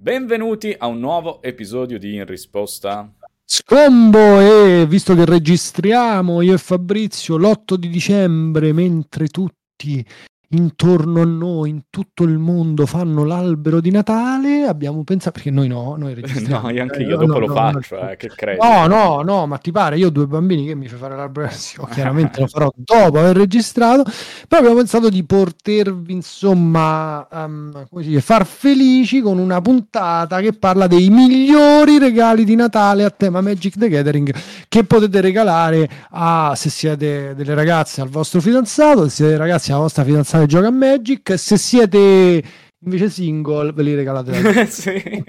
Benvenuti a un nuovo episodio di In Risposta. Scombo e visto che registriamo io e Fabrizio l'8 di dicembre mentre tutti intorno a noi, in tutto il mondo, fanno l'albero di Natale, abbiamo pensato, perché noi no, noi registriamo. no, anche io dopo no, lo no, faccio, no, eh, che credi? No, no, no, ma ti pare, io ho due bambini che mi fai fare l'albero, sì, chiaramente lo farò dopo aver registrato, però abbiamo pensato di potervi, insomma, um, come si dice, far felici con una puntata che parla dei migliori regali di Natale a tema Magic the Gathering che potete regalare a, se siete delle ragazze al vostro fidanzato, se siete ragazzi alla vostra fidanzata che gioca a Magic. Se siete invece single, ve li regalate. sì. che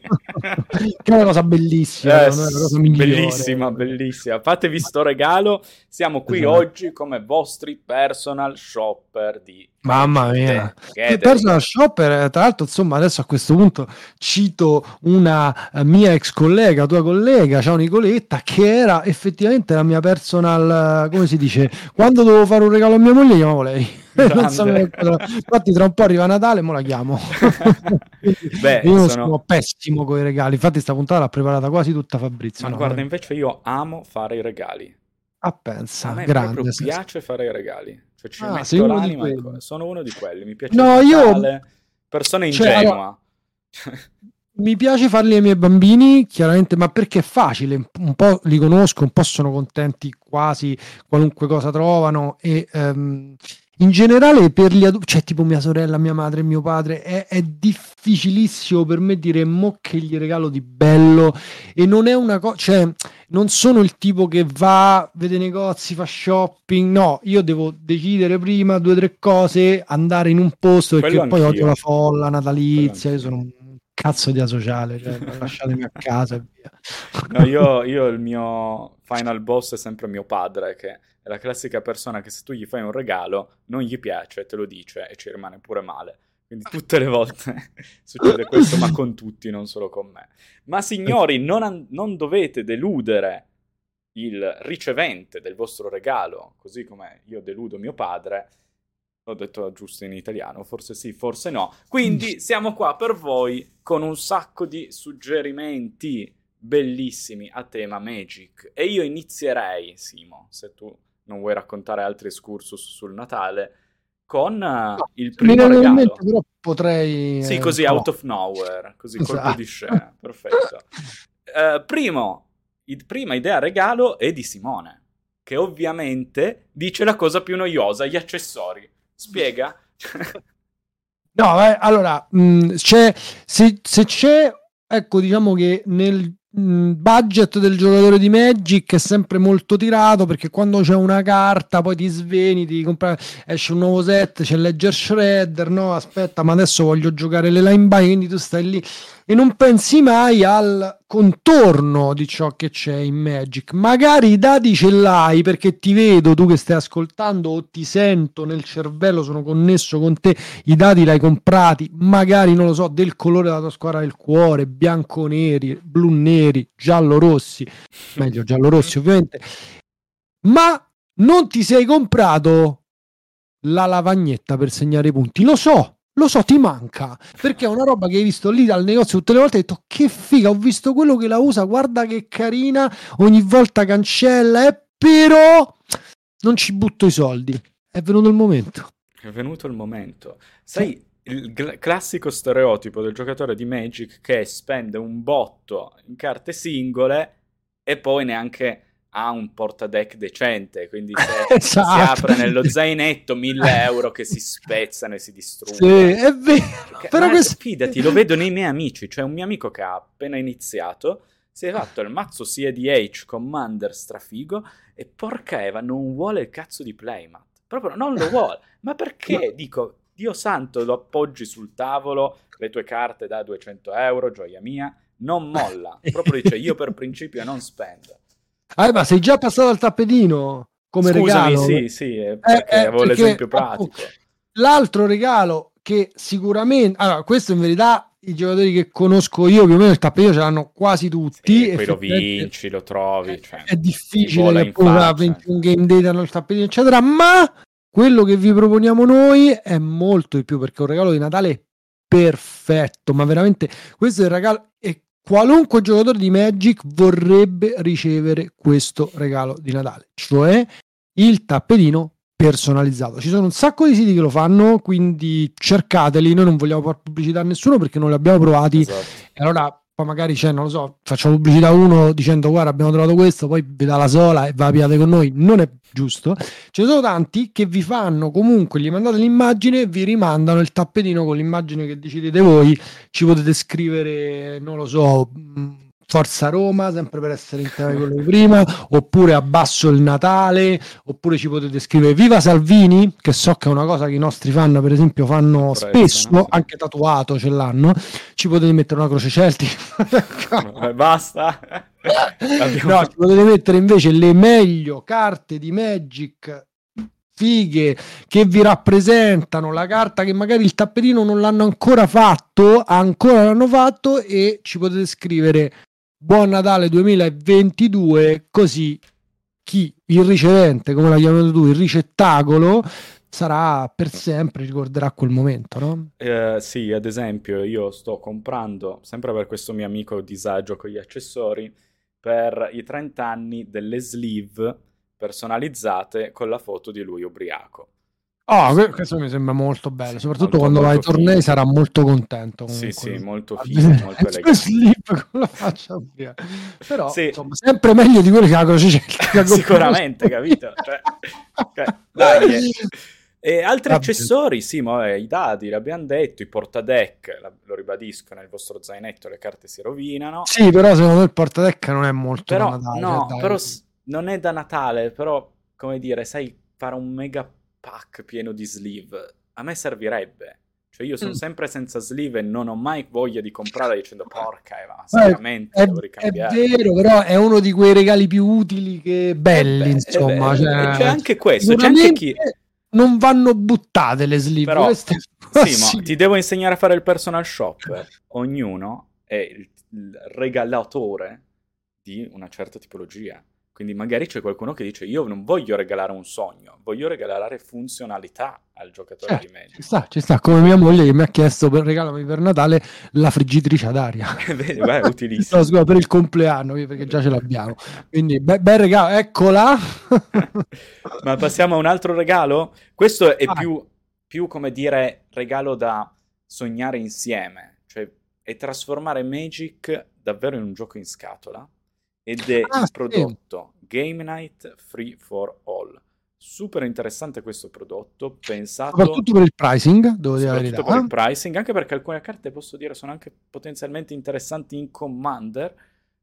è una cosa bellissima. Yes, una cosa bellissima, bellissima. Fatevi sto regalo. Siamo qui esatto. oggi come vostri personal shopper di Mamma mia, il personal shopper, tra l'altro, insomma, adesso a questo punto cito una eh, mia ex collega, tua collega, ciao Nicoletta, che era effettivamente la mia personal, come si dice, quando dovevo fare un regalo a mia moglie, chiamavo lei. Infatti, tra un po' arriva Natale, mo la chiamo. Beh, io sono... sono pessimo con i regali. Infatti, sta puntata l'ha preparata quasi tutta Fabrizio. Ma no? guarda, invece, io amo fare i regali. Ah, pensa, a me grande, piace fare i regali. Cioè, ci ah, metto l'anima. Sono uno di quelli. Mi piace no, io... persona ingenua. Cioè, mi piace farli ai miei bambini, chiaramente, ma perché è facile, un po' li conosco, un po' sono contenti quasi qualunque cosa trovano e um, in generale per gli adulti, cioè tipo mia sorella, mia madre, mio padre, è, è, difficilissimo per me dire mo che gli regalo di bello e non è una cosa, cioè non sono il tipo che va, vede negozi, fa shopping, no, io devo decidere prima due o tre cose, andare in un posto perché Quello poi ho la folla natalizia, io sono un cazzo di asociale, cioè lasciatemi a casa e via. No, io, io il mio final boss è sempre mio padre che è la classica persona che se tu gli fai un regalo non gli piace, te lo dice e ci rimane pure male. Quindi tutte le volte succede questo, ma con tutti, non solo con me. Ma signori, non, an- non dovete deludere il ricevente del vostro regalo, così come io deludo mio padre. L'ho detto giusto in italiano, forse sì, forse no. Quindi siamo qua per voi con un sacco di suggerimenti bellissimi a tema Magic. E io inizierei, Simo, se tu non vuoi raccontare altri excursus sul Natale, con uh, no, il primo regalo. Però potrei... Sì, così eh, out of nowhere, così esatto. colpo di scena, perfetto. Uh, primo, il, prima idea regalo è di Simone, che ovviamente dice la cosa più noiosa, gli accessori. Spiega? no, eh, allora, mh, mm, c'è, se, se c'è, ecco, diciamo che nel Mm, budget del giocatore di Magic è sempre molto tirato perché quando c'è una carta poi ti sveni, ti compra, esce un nuovo set, c'è Ledger Shredder, no aspetta ma adesso voglio giocare le line by, quindi tu stai lì e non pensi mai al contorno di ciò che c'è in Magic. Magari i dati ce l'hai perché ti vedo tu che stai ascoltando o ti sento nel cervello, sono connesso con te, i dati l'hai comprati, magari non lo so, del colore della tua squadra del cuore, bianco-neri, blu-neri, giallo-rossi, meglio giallo-rossi ovviamente, ma non ti sei comprato la lavagnetta per segnare punti. Lo so, lo so, ti manca perché è una roba che hai visto lì dal negozio tutte le volte. Hai detto che figa, ho visto quello che la usa, guarda che carina, ogni volta cancella, eh, però non ci butto i soldi. È venuto il momento. È venuto il momento. Sai, il g- classico stereotipo del giocatore di Magic che spende un botto in carte singole e poi neanche ha un portadeck decente, quindi se esatto. si apre nello zainetto 1000 euro che si spezzano e si distruggono. Sì, è vero. Però questo... fidati, lo vedo nei miei amici, cioè un mio amico che ha appena iniziato si è fatto il mazzo CDH Commander strafigo e porca Eva non vuole il cazzo di playmat. Proprio non lo vuole. Ma perché? Dico, Dio santo, lo appoggi sul tavolo, le tue carte da 200 euro, gioia mia, non molla. Proprio dice, io per principio non spendo. Ah, ma sei già passato al tappetino come Scusami, regalo? sì, sì, perché eh, avevo perché, l'esempio pratico. l'altro regalo che sicuramente... Allora, questo in verità i giocatori che conosco io più o meno il tappetino ce l'hanno quasi tutti. Sì, poi lo vinci, lo trovi. Cioè, è difficile che poi un game day danno il tappetino, eccetera, ma quello che vi proponiamo noi è molto di più perché è un regalo di Natale perfetto, ma veramente questo è il regalo e qualunque giocatore di Magic vorrebbe ricevere questo regalo di Natale, cioè il tappetino personalizzato. Ci sono un sacco di siti che lo fanno, quindi cercateli. Noi non vogliamo fare pubblicità a nessuno perché non li abbiamo provati. Esatto. Allora poi magari c'è, non lo so, facciamo pubblicità a uno dicendo guarda abbiamo trovato questo, poi vi dà la sola e va a piate con noi. Non è giusto. Ce ne sono tanti che vi fanno comunque, gli mandate l'immagine e vi rimandano il tappetino con l'immagine che decidete voi. Ci potete scrivere, non lo so Forza Roma, sempre per essere in tema di quello di prima, oppure abbasso il Natale, oppure ci potete scrivere Viva Salvini, che so che è una cosa che i nostri fan, per esempio, fanno Prezzo, spesso, no? anche tatuato ce l'hanno. Ci potete mettere una croce celtica. no, basta. no, ci potete mettere invece le meglio carte di Magic fighe che vi rappresentano la carta che magari il tappetino non l'hanno ancora fatto, ancora l'hanno fatto e ci potete scrivere Buon Natale 2022, così chi il ricevente, come l'ha chiamato tu, il ricettacolo sarà per sempre, ricorderà quel momento, no? Eh, sì, ad esempio, io sto comprando, sempre per questo mio amico disagio con gli accessori, per i 30 anni delle sleeve personalizzate con la foto di lui ubriaco. Oh, questo mi sembra molto bello, soprattutto molto, quando vai ai tornei figo. sarà molto contento. Comunque. Sì, sì, molto figo, molto elegante. Slip con la faccia via. Però, sì. insomma, sempre meglio di quelli che la croce celtica. Sicuramente, capito? Cioè, okay, dai, eh. E altri Vabbè. accessori, sì, ma eh, i dadi, l'abbiamo detto, i portadeck, la, lo ribadisco, nel vostro zainetto le carte si rovinano. Sì, però secondo me il portadeck non è molto però, da Natale. No, dai. però non è da Natale, però, come dire, sai, fare un mega pack pieno di sleeve, a me servirebbe. Cioè io sono mm. sempre senza sleeve e non ho mai voglia di comprare dicendo porca Eva, seriamente è, devo ricambiare. È vero, però è uno di quei regali più utili che belli, beh, insomma. Cioè, c'è anche questo, c'è anche chi... Non vanno buttate le sleeve. Però, Queste... sì, ma ti devo insegnare a fare il personal shopper. Ognuno è il, il regalatore di una certa tipologia. Quindi magari c'è qualcuno che dice io non voglio regalare un sogno, voglio regalare funzionalità al giocatore certo, di Magic. Ci sta, ci sta, come mia moglie che mi ha chiesto per regalami per Natale la friggitrice ad aria. Vedi, beh, utilissimo. no, scusa, per il compleanno, perché già ce l'abbiamo. Quindi bel, bel regalo, eccola. Ma passiamo a un altro regalo? Questo è ah. più, più, come dire, regalo da sognare insieme, cioè è trasformare Magic davvero in un gioco in scatola ed è ah, il prodotto sì. Game Night Free for All. Super interessante questo prodotto, pensato... Soprattutto per il pricing, devo dire Soprattutto per il pricing, anche perché alcune carte, posso dire, sono anche potenzialmente interessanti in Commander,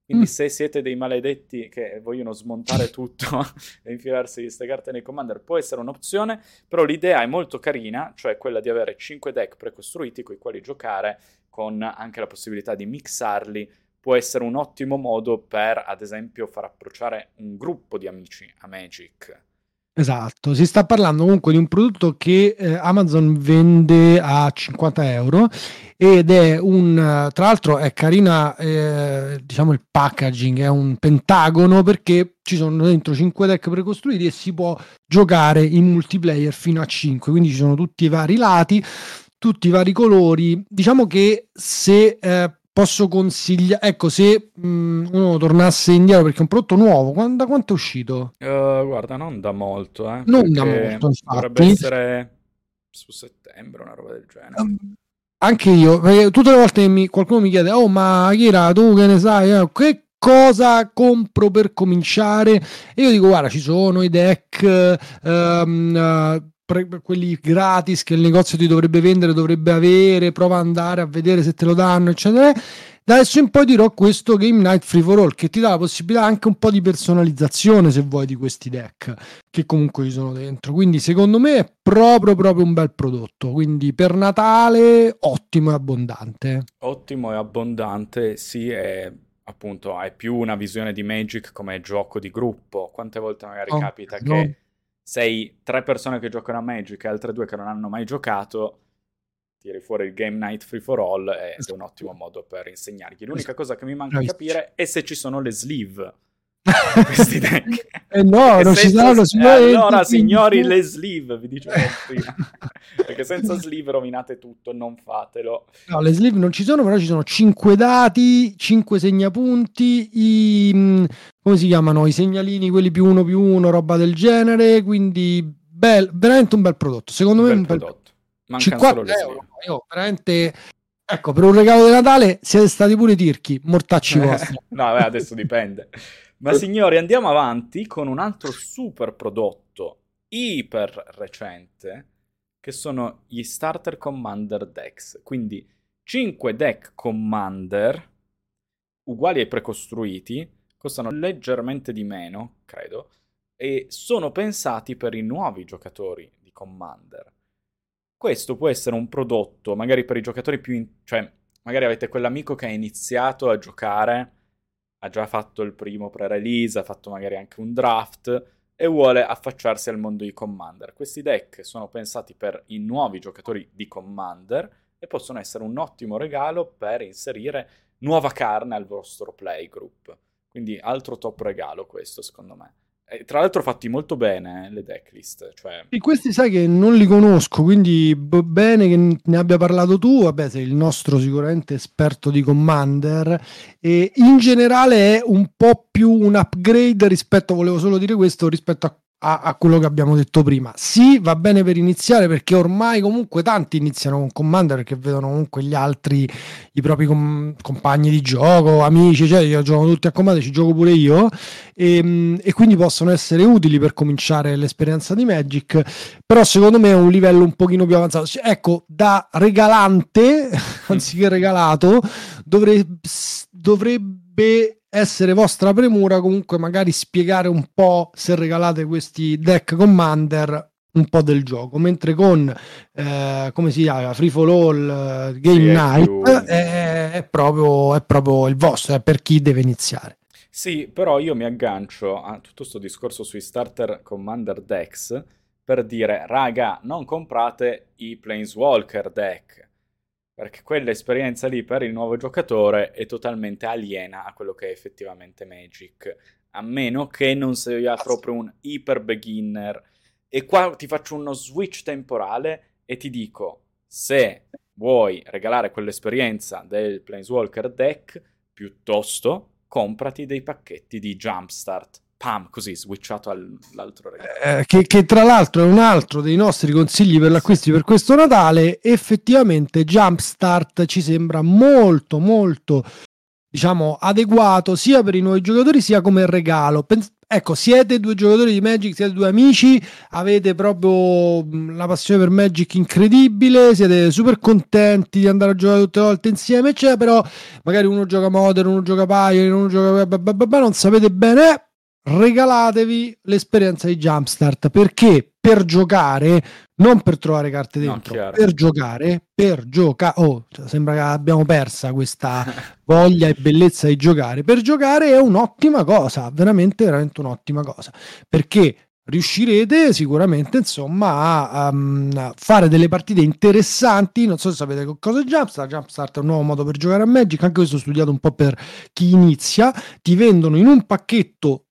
quindi mm. se siete dei maledetti che vogliono smontare tutto e infilarsi queste carte nei Commander, può essere un'opzione, però l'idea è molto carina, cioè quella di avere 5 deck precostruiti con i quali giocare, con anche la possibilità di mixarli può essere un ottimo modo per, ad esempio, far approcciare un gruppo di amici a Magic. Esatto, si sta parlando comunque di un prodotto che eh, Amazon vende a 50 euro ed è un, tra l'altro è carina, eh, diciamo il packaging, è un pentagono perché ci sono dentro 5 deck precostruiti e si può giocare in multiplayer fino a 5, quindi ci sono tutti i vari lati, tutti i vari colori. Diciamo che se eh, posso consigliare, ecco, se mh, mm, uno tornasse indietro perché è un prodotto nuovo, quando, da quanto è uscito? Uh, guarda, non da molto, eh, non da molto, infatti. Dovrebbe essere su settembre, una roba del genere. Um, anche io, perché tutte le volte che mi, qualcuno mi chiede, oh ma Kira, tu che ne sai, eh, che cosa compro per cominciare? E io dico, guarda, ci sono i deck... Um, uh, pre- quelli gratis che il negozio ti dovrebbe vendere, dovrebbe avere, prova ad andare a vedere se te lo danno, eccetera. Da adesso in poi dirò questo Game Night Free for All che ti dà la possibilità anche un po' di personalizzazione se vuoi di questi deck che comunque ci sono dentro. Quindi secondo me è proprio proprio un bel prodotto. Quindi per Natale ottimo e abbondante. Ottimo e abbondante, sì, è appunto hai più una visione di Magic come gioco di gruppo. Quante volte magari oh, capita no. che sei tre persone che giocano a Magic e altre due che non hanno mai giocato, tiri fuori il Game Night Free for All ed è un ottimo modo per insegnargli. L'unica cosa che mi manca capire è se ci sono le sleeve. questi deck. Eh no, non ci saranno sicuramente. Eh, allora, signori, le sleeve, vi dicevo prima. Perché senza sleeve rovinate tutto, non fatelo. No, le sleeve non ci sono, però ci sono 5 dati, 5 segnapunti, i... Mm, come si chiamano? I segnalini, quelli più uno più uno, roba del genere, quindi bel, veramente un bel prodotto. Secondo me bel un bel prodotto. Mancano solo le sleeve. Euro. Io veramente Ecco, per un regalo di Natale siete stati pure tirchi, mortacci vostri. no, beh, adesso dipende. Ma signori, andiamo avanti con un altro super prodotto iper recente, che sono gli Starter Commander Decks. Quindi 5 deck Commander, uguali ai precostruiti, costano leggermente di meno, credo, e sono pensati per i nuovi giocatori di Commander questo può essere un prodotto, magari per i giocatori più... In... cioè, magari avete quell'amico che ha iniziato a giocare, ha già fatto il primo pre-release, ha fatto magari anche un draft e vuole affacciarsi al mondo di Commander. Questi deck sono pensati per i nuovi giocatori di Commander e possono essere un ottimo regalo per inserire nuova carne al vostro playgroup. Quindi altro top regalo questo, secondo me. E tra l'altro fatti molto bene eh, le decklist. Cioè... E questi sai che non li conosco, quindi bene che ne abbia parlato tu. Vabbè, sei il nostro sicuramente esperto di Commander. E in generale è un po' più un upgrade rispetto, volevo solo dire questo, rispetto a a, a, quello che abbiamo detto prima. Sì, va bene per iniziare perché ormai comunque tanti iniziano con Commander perché vedono comunque gli altri, i propri com- compagni di gioco, amici, cioè io gioco tutti a Commander, ci gioco pure io e, ehm, e, quindi possono essere utili per cominciare l'esperienza di Magic, però secondo me è un livello un pochino più avanzato. Ecco, da regalante, anziché regalato, dovrebbe, dovrebbe essere vostra premura comunque magari spiegare un po' se regalate questi deck commander un po' del gioco. Mentre con eh, come si chiama Free for All uh, Game sì, Night è, più... è, è, proprio, è proprio il vostro è per chi deve iniziare. Sì però io mi aggancio a tutto questo discorso sui starter commander decks per dire raga non comprate i planeswalker deck perché quell'esperienza lì per il nuovo giocatore è totalmente aliena a quello che è effettivamente Magic, a meno che non sia proprio un iper beginner. E qua ti faccio uno switch temporale e ti dico, se vuoi regalare quell'esperienza del Planeswalker deck, piuttosto comprati dei pacchetti di Jumpstart pam, così switchato all'altro regalo. Eh, che, che, tra l'altro è un altro dei nostri consigli per l'acquisto per questo Natale. Effettivamente Jumpstart ci sembra molto, molto diciamo adeguato sia per i nuovi giocatori sia come regalo. Pens- ecco, siete due giocatori di Magic, siete due amici, avete proprio la passione per Magic incredibile, siete super contenti di andare a giocare tutte le volte insieme, eccetera, però magari uno gioca Modern, uno gioca Pioneer, uno gioca non sapete bene regalatevi l'esperienza di Jumpstart perché per giocare, non per trovare carte dentro, no, per giocare, per giocare, oh, cioè, sembra che abbiamo persa questa voglia e bellezza di giocare, per giocare è un'ottima cosa, veramente, veramente un'ottima cosa, perché riuscirete sicuramente insomma a, um, fare delle partite interessanti. Non so se sapete cosa è Jumpstart. Jumpstart è un nuovo modo per giocare a Magic anche questo ho studiato un po' per chi inizia. Ti vendono in un pacchetto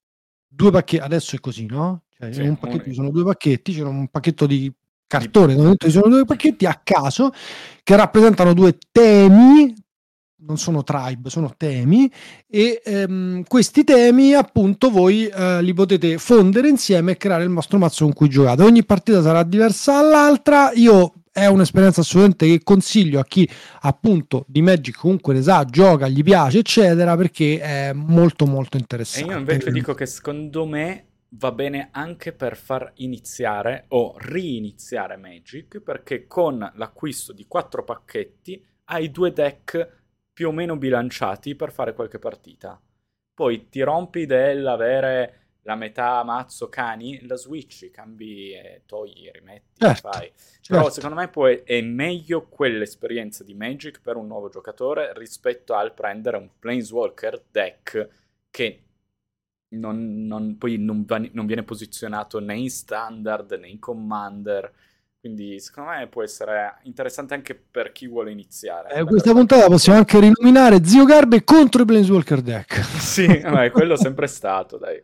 due pacchetti, adesso è così, no? Cioè, sì, un pacchetto, ci sono due pacchetti, c'è un pacchetto di cartone, ci sono due pacchetti a caso che rappresentano due temi, non sono tribe, sono temi, e ehm, questi temi appunto voi eh, li potete fondere insieme e creare il vostro mazzo con cui giocate. Ogni partita sarà diversa dall'altra. Io è un'esperienza assolutamente che consiglio a chi appunto di Magic comunque ne sa, gioca, gli piace, eccetera, perché è molto molto interessante. E io invece dico che secondo me va bene anche per far iniziare o riniziare Magic, perché con l'acquisto di quattro pacchetti hai due deck più o meno bilanciati per fare qualche partita. Poi ti rompi dell'avere la metà mazzo cani, la switch, cambi e togli, rimetti, certo, fai. Però certo. secondo me poi è meglio quell'esperienza di Magic per un nuovo giocatore rispetto al prendere un Planeswalker deck che non, non, poi non, non, viene posizionato né in standard né in commander. Quindi secondo me può essere interessante anche per chi vuole iniziare. Eh, questa puntata possiamo anche rinominare Zio Garbe contro i Planeswalker Deck. sì, ma quello sempre stato, dai.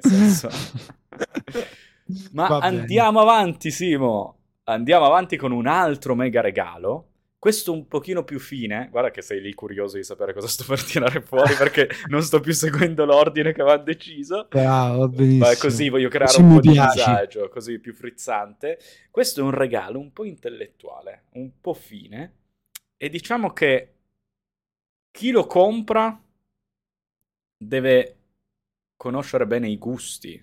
Nel senso... ma andiamo avanti, Simo. Andiamo avanti con un altro mega regalo questo un pochino più fine, guarda che sei lì curioso di sapere cosa sto per tirare fuori perché non sto più seguendo l'ordine che aveva deciso. Bravo, benissimo. Ma così voglio creare così un po' piace. di disagio, così più frizzante. Questo è un regalo un po' intellettuale, un po' fine e diciamo che chi lo compra deve conoscere bene i gusti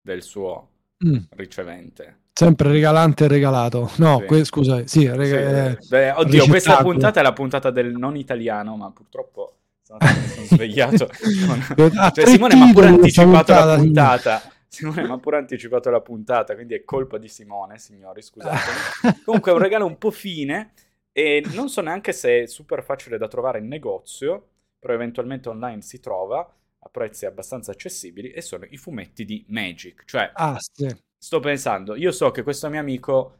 del suo mm. ricevente. Sempre regalante e regalato. No, sì. que- scusa, sì, rega- sì. Beh, oddio, questa puntata è la puntata del non italiano, ma purtroppo sono, sono svegliato. cioè, Simone mi ha pure anticipato la puntata. Simone mi ha pure anticipato la puntata, quindi è colpa di Simone, signori, scusate. Comunque è un regalo un po' fine e non so neanche se è super facile da trovare in negozio, però eventualmente online si trova a prezzi abbastanza accessibili e sono i fumetti di Magic, cioè ah, sì sto pensando, io so che questo mio amico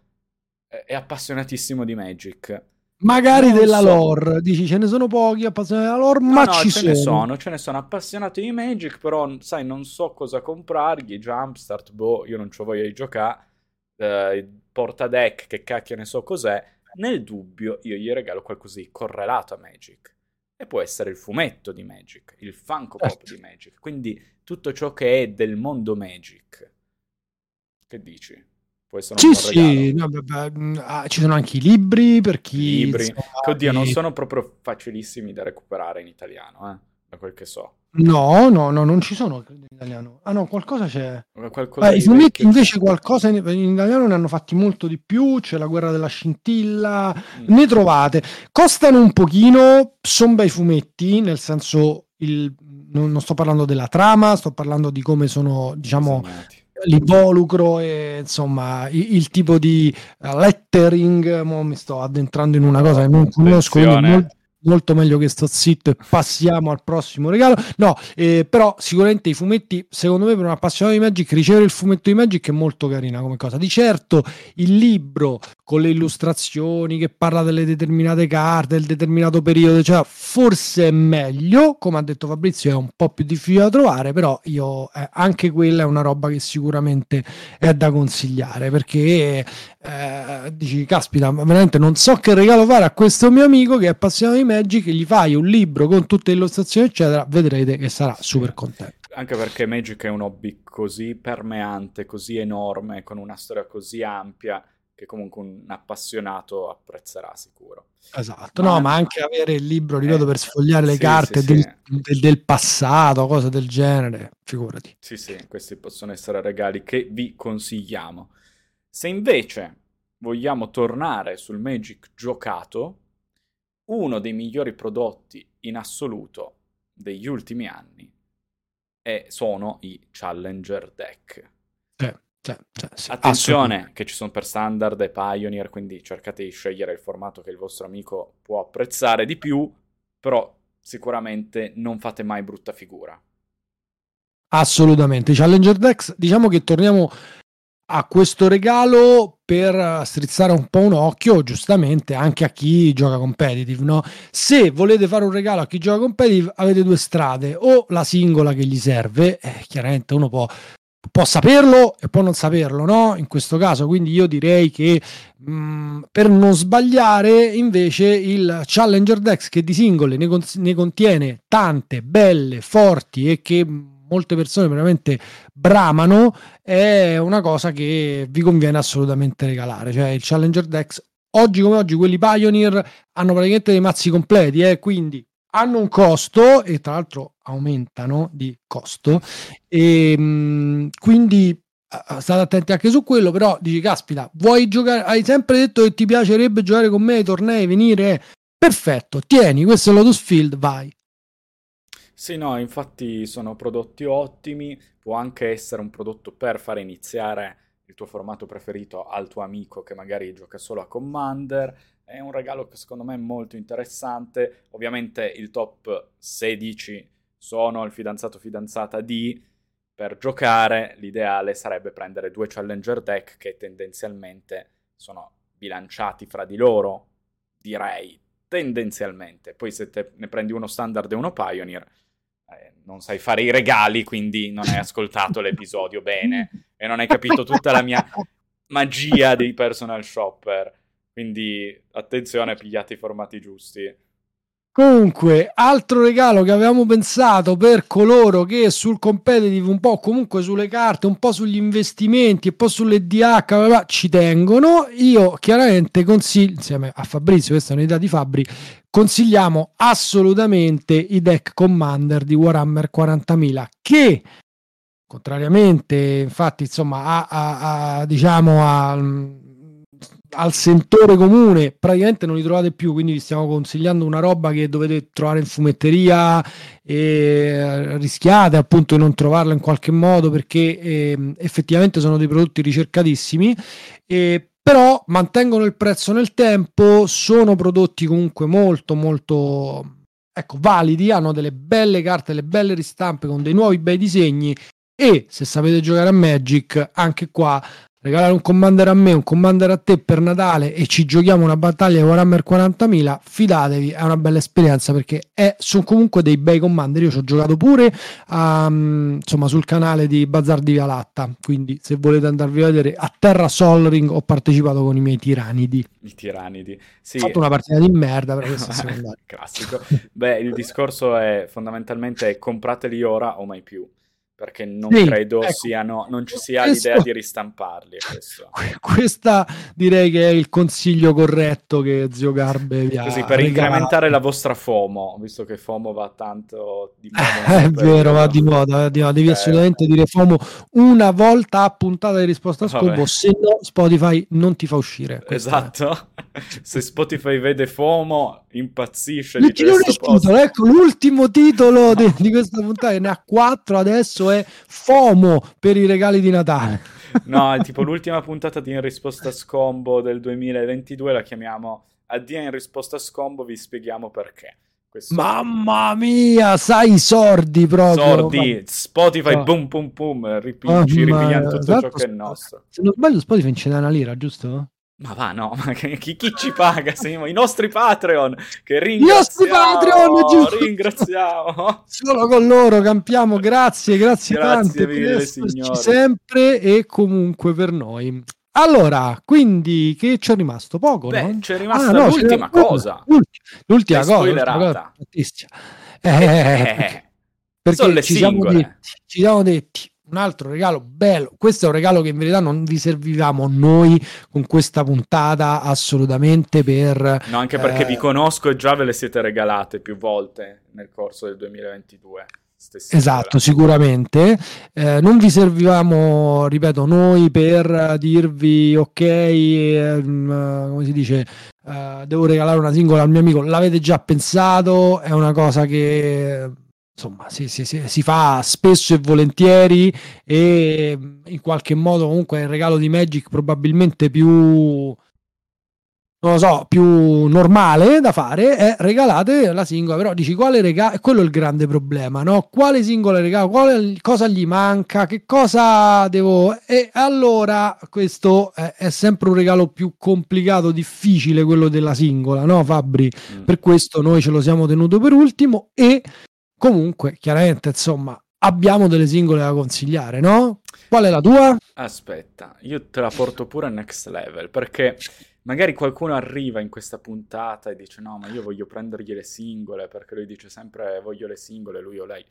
è appassionatissimo di Magic. Magari non della so. lore, dici ce ne sono pochi appassionati della lore, no, ma no, ci ce sono. ne sono, ce ne sono appassionati di Magic, però sai, non so cosa comprargli, Jumpstart, boh, io non ho voglia di giocare, eh, porta deck, che cacchio ne so cos'è. Nel dubbio io gli regalo qualcosa di correlato a Magic. E può essere il fumetto di Magic, il Funko Pop certo. di Magic, quindi tutto ciò che è del mondo Magic. Che dici? Può essere un sì, sì, no, beh, beh, ah, ci sono anche i libri per chi... Libri, che oddio, non sono proprio facilissimi da recuperare in italiano, eh, da quel che so. No, no, no, non ci sono in italiano. Ah no, qualcosa c'è. Qualcosa I fumetti invece qualcosa in, in, italiano ne hanno fatti molto di più, c'è la guerra della scintilla, mm. ne trovate. Costano un pochino, sono bei fumetti, nel senso, il, non, non, sto parlando della trama, sto parlando di come sono, diciamo... Disegnati l'involucro e insomma il, il tipo di lettering. Mo mi sto addentrando in una cosa che non conosco. Molto, molto meglio che sto zitto e passiamo al prossimo regalo. No, eh, però sicuramente i fumetti, secondo me, per un appassionato di Magic, ricevere il fumetto di Magic è molto carina come cosa. Di certo, il libro con le illustrazioni che parla delle determinate carte, del determinato periodo, cioè forse è meglio, come ha detto Fabrizio, è un po' più difficile da trovare, però io eh, anche quella è una roba che sicuramente è da consigliare perché eh, dici, caspita, veramente non so che regalo fare a questo mio amico che è appassionato di Magic, gli fai un libro con tutte le illustrazioni, eccetera, vedrete che sarà super contento. Anche perché Magic è un hobby così permeante, così enorme, con una storia così ampia, che comunque un appassionato apprezzerà sicuro. Esatto, ma... no, ma anche avere il libro, ripeto, eh, per sfogliare le sì, carte sì, del, sì. Del, del, passato, cose del genere, figurati. Sì, sì, questi possono essere regali che vi consigliamo. Se invece vogliamo tornare sul Magic giocato, uno dei migliori prodotti in assoluto degli ultimi anni è, sono i Challenger Deck. Eh, cioè, cioè, sì, Attenzione che ci sono per standard e Pioneer, quindi cercate di scegliere il formato che il vostro amico può apprezzare di più, però sicuramente non fate mai brutta figura. Assolutamente. Challenger Decks, diciamo che torniamo a questo regalo per strizzare un po' un occhio, giustamente, anche a chi gioca competitive. No? Se volete fare un regalo a chi gioca competitive, avete due strade: o la singola che gli serve, eh, chiaramente uno può, può, saperlo e può non saperlo, no? In questo caso, quindi io direi che mh, mm, per non sbagliare, invece, il Challenger Dex che di singole ne, con- ne contiene tante belle, forti e che molte persone veramente bramano, è una cosa che vi conviene assolutamente regalare. Cioè il Challenger Dex, oggi come oggi, quelli Pioneer hanno praticamente dei mazzi completi, eh, quindi hanno un costo e tra l'altro aumentano di costo e mh, quindi state attenti anche su quello però dici caspita vuoi giocare hai sempre detto che ti piacerebbe giocare con me ai tornei venire perfetto tieni questo è Lotus Field vai sì, no, infatti sono prodotti ottimi, può anche essere un prodotto per fare iniziare il tuo formato preferito al tuo amico che magari gioca solo a Commander, è un regalo che secondo me è molto interessante, ovviamente il top 16 sono il fidanzato fidanzata di, per giocare l'ideale sarebbe prendere due challenger deck che tendenzialmente sono bilanciati fra di loro, direi, tendenzialmente. Poi se te ne prendi uno standard e uno Pioneer, non sai fare i regali, quindi non hai ascoltato l'episodio bene e non hai capito tutta la mia magia dei personal shopper. Quindi attenzione, pigliate i formati giusti. Comunque, altro regalo che avevamo pensato per coloro che sul competitive, un po' comunque sulle carte, un po' sugli investimenti, un po' sulle DH ci tengono. Io chiaramente consiglio, insieme a Fabrizio, questa è un'idea di Fabri, consigliamo assolutamente i deck Commander di Warhammer 40.000 che contrariamente infatti insomma a, a, a diciamo a al sentore comune praticamente non li trovate più quindi vi stiamo consigliando una roba che dovete trovare in fumetteria e rischiate appunto di non trovarla in qualche modo perché eh, effettivamente sono dei prodotti ricercatissimi e però mantengono il prezzo nel tempo sono prodotti comunque molto molto ecco validi hanno delle belle carte delle belle ristampe con dei nuovi bei disegni e se sapete giocare a Magic anche qua regalare un commander a me, un commander a te per Natale e ci giochiamo una battaglia di Warhammer 40.000, fidatevi, è una bella esperienza perché è, sono comunque dei bei commander. Io ci ho giocato pure um, insomma, sul canale di Bazar di Vialatta, quindi se volete andarvi a vedere a Terra Solring ho partecipato con i miei tiranidi. I tiranidi. Sì. Ho fatto una partita di merda per questo Classico. Beh, il discorso è fondamentalmente comprateli ora o mai più perché non sì, credo ecco, siano, non ci sia questo, l'idea di ristamparli. Questa direi che è il consiglio corretto che Zio Garbe vi ha Così, per regalato. incrementare la vostra FOMO, visto che FOMO va tanto di moda. è vero, va di moda, di moda. devi eh, assolutamente dire FOMO una volta a puntata di risposta a scopo, se no Spotify non ti fa uscire. Esatto, se Spotify vede FOMO impazzisce. L'ultimo titolo, ecco, l'ultimo titolo di, di questa puntata, ne ha quattro adesso è FOMO per i regali di Natale. No, è tipo l'ultima puntata di In risposta a scombo del 2022 la chiamiamo Addio in risposta a scombo, vi spieghiamo perché. Questo Mamma mia, sai i sordi proprio. Sordi, Spotify, oh. boom, boom, boom, ripi- oh, ci ripigliano tutto esatto, ciò che è nostro. Se non sbaglio Spotify ce n'è una lira, giusto? Ma va, no, ma chi, chi ci paga? Siamo i nostri Patreon che ringraziamo. I nostri Patreon, giusto? ringraziamo. Solo con loro campiamo, grazie, grazie, grazie tante mille, signore. sempre e comunque per noi. Allora, quindi che ci è rimasto poco, Beh, no? c'è rimasta ah, no, l'ultima cosa. L'ultima, cosa, l'ultima cosa. Eh, eh, eh, perché ci siamo, detti, ci siamo detti un altro regalo bello. Questo è un regalo che in verità non vi servivamo noi con questa puntata assolutamente per. No, anche perché eh... vi conosco e già ve le siete regalate più volte nel corso del 2022. Esatto, sicuramente. Eh, non vi servivamo, ripeto, noi per dirvi ok, ehm, come si dice, eh, devo regalare una singola al mio amico. L'avete già pensato, è una cosa che insomma si, si, si, si, fa spesso e volentieri e in qualche modo comunque il regalo di Magic probabilmente più non lo so, più normale da fare è regalate la singola, però dici quale regalo, quello è il grande problema, no? Quale singola regalo, quale, cosa gli manca, che cosa devo... E allora questo è, è, sempre un regalo più complicato, difficile quello della singola, no Fabri? Mm. Per questo noi ce lo siamo tenuto per ultimo e Comunque, chiaramente, insomma, abbiamo delle singole da consigliare, no? Qual è la tua? Aspetta, io te la porto pure a next level, perché magari qualcuno arriva in questa puntata e dice no, ma io voglio prendergli le singole, perché lui dice sempre voglio le singole, lui o lei.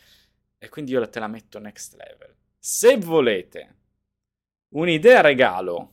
E quindi io te la metto next level. Se volete un'idea regalo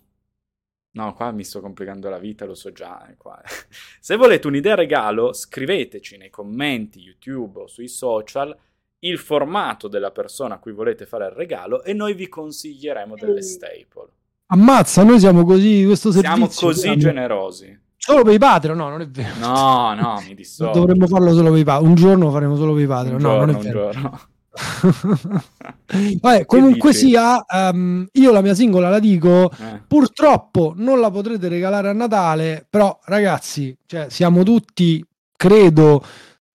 No, qua mi sto complicando la vita, lo so già. Eh, Se volete un'idea regalo, scriveteci nei commenti YouTube o sui social il formato della persona a cui volete fare il regalo e noi vi consiglieremo delle staple. Ammazza, noi siamo così, questo servizio. Siamo così siamo... generosi. Solo per i Patreon? No, non è vero. No, no, mi dissocio. Dovremmo farlo solo per i Patreon. Un giorno faremo solo per i Patreon. No, giorno, non è vero. Vabbè, comunque sia, um, io la mia singola la dico, eh. purtroppo non la potrete regalare a Natale, però ragazzi, cioè, siamo tutti, credo,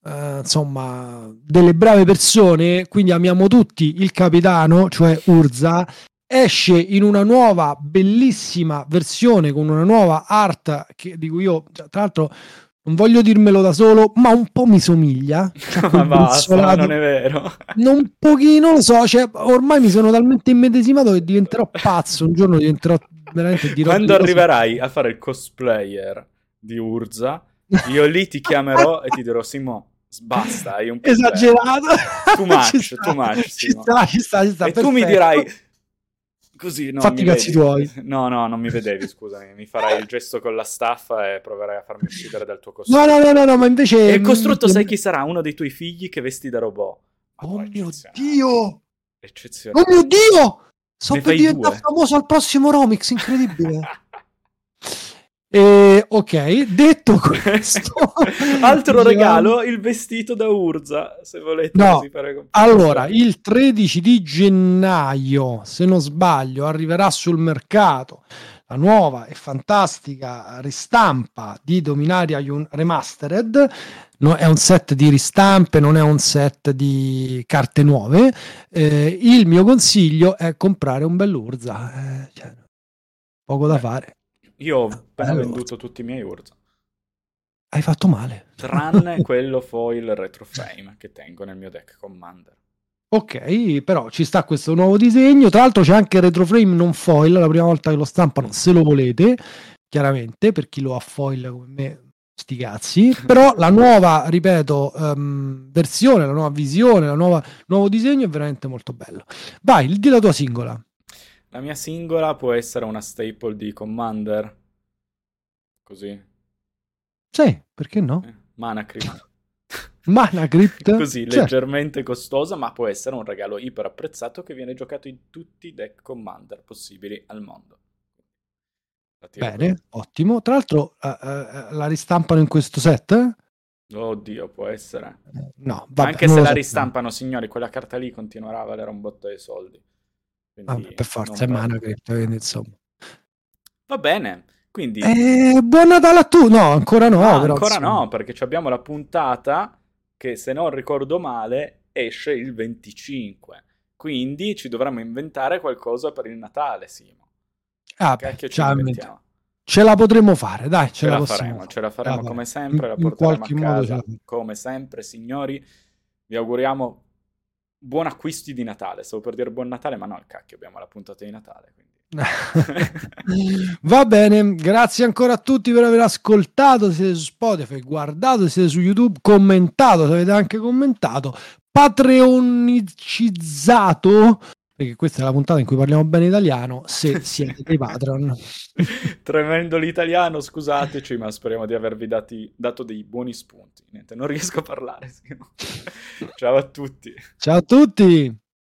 uh, insomma, delle brave persone, quindi amiamo tutti il capitano, cioè Urza, esce in una nuova bellissima versione con una nuova art che, di cui io tra l'altro non voglio dirmelo da solo, ma un po' mi somiglia. Cioè, ma basta, non è vero. Un pochino lo so, cioè, ormai mi sono talmente immedesimato che diventerò pazzo. Un giorno diventerò veramente dirò Quando arriverai a fare il cosplayer di Urza, io lì ti chiamerò e ti dirò Simo, basta, hai un po' esagerato. Too much, too much. Ci sta, ci sta, ci sta, e perfetto. tu mi dirai Così, no, Fatti i cazzi tuoi. No, no, non mi vedevi, scusami. Mi farai il gesto con la staffa e proverai a farmi uccidere dal tuo costrutto. No, no, no, no, no ma invece... E il costrutto, sai chi sarà? Uno dei tuoi figli che vesti da robot. Oh mio Dio! Eccezionale. Oh mio Dio! So per diventare famoso al prossimo Romix, incredibile. E, ok, detto questo, altro diciamo... regalo, il vestito da Urza, se volete. No, allora, il 13 di gennaio, se non sbaglio, arriverà sul mercato la nuova e fantastica ristampa di Dominaria Remastered. No, è un set di ristampe, non è un set di carte nuove. Eh, il mio consiglio è comprare un bell'Urza. Eh, cioè, poco da fare. Io ho allora. venduto tutti i miei Urza. Hai fatto male. Tranne quello foil retroframe che tengo nel mio deck Commander. Ok, però ci sta questo nuovo disegno. Tra l'altro c'è anche il retroframe non foil, la prima volta che lo stampano, se lo volete, chiaramente, per chi lo ha foil come me, sti cazzi. Però la nuova, ripeto, um, versione, la nuova visione, il nuovo disegno è veramente molto bello. Vai, di la tua singola. La mia singola può essere una staple di Commander. Così. Sì, perché no? Eh, Mana Crypt. Mana Crypt? Così, certo. leggermente costosa, ma può essere un regalo iper apprezzato che viene giocato in tutti i deck Commander possibili al mondo. Bene, ottimo. Tra l'altro, uh, uh, la ristampano in questo set? Oddio, può essere. No, vabbè, Anche se la ristampano, signori, quella carta lì continuerà a valere un botto di soldi. Vabbè, per forza è mana crypto, quindi insomma. Va bene, quindi... Eh, buon Natale a tu! No, ancora no. Ah, ancora insomma. no, perché abbiamo la puntata che, se non ricordo male, esce il 25. Quindi ci dovremmo inventare qualcosa per il Natale, Simo. Ah, Cacchio ci inventiamo. Ce la potremmo fare, dai, ce, ce la, la faremo, ce la faremo ah, come sempre, la porteremo a casa, come sempre, signori. Vi auguriamo buon acquisti di Natale. Stavo per dire buon Natale, ma no, il cacchio, abbiamo la puntata di Natale. Va bene, grazie ancora a tutti per aver ascoltato. Siete su Spotify, guardato, siete su YouTube, commentato, se avete anche commentato, patreonicizzato perché questa è la puntata in cui parliamo bene italiano, se siete dei patron. Tremendo l'italiano, scusateci, ma speriamo di avervi dati, dato dei buoni spunti. Niente, non riesco a parlare. Ciao a tutti. Ciao a tutti.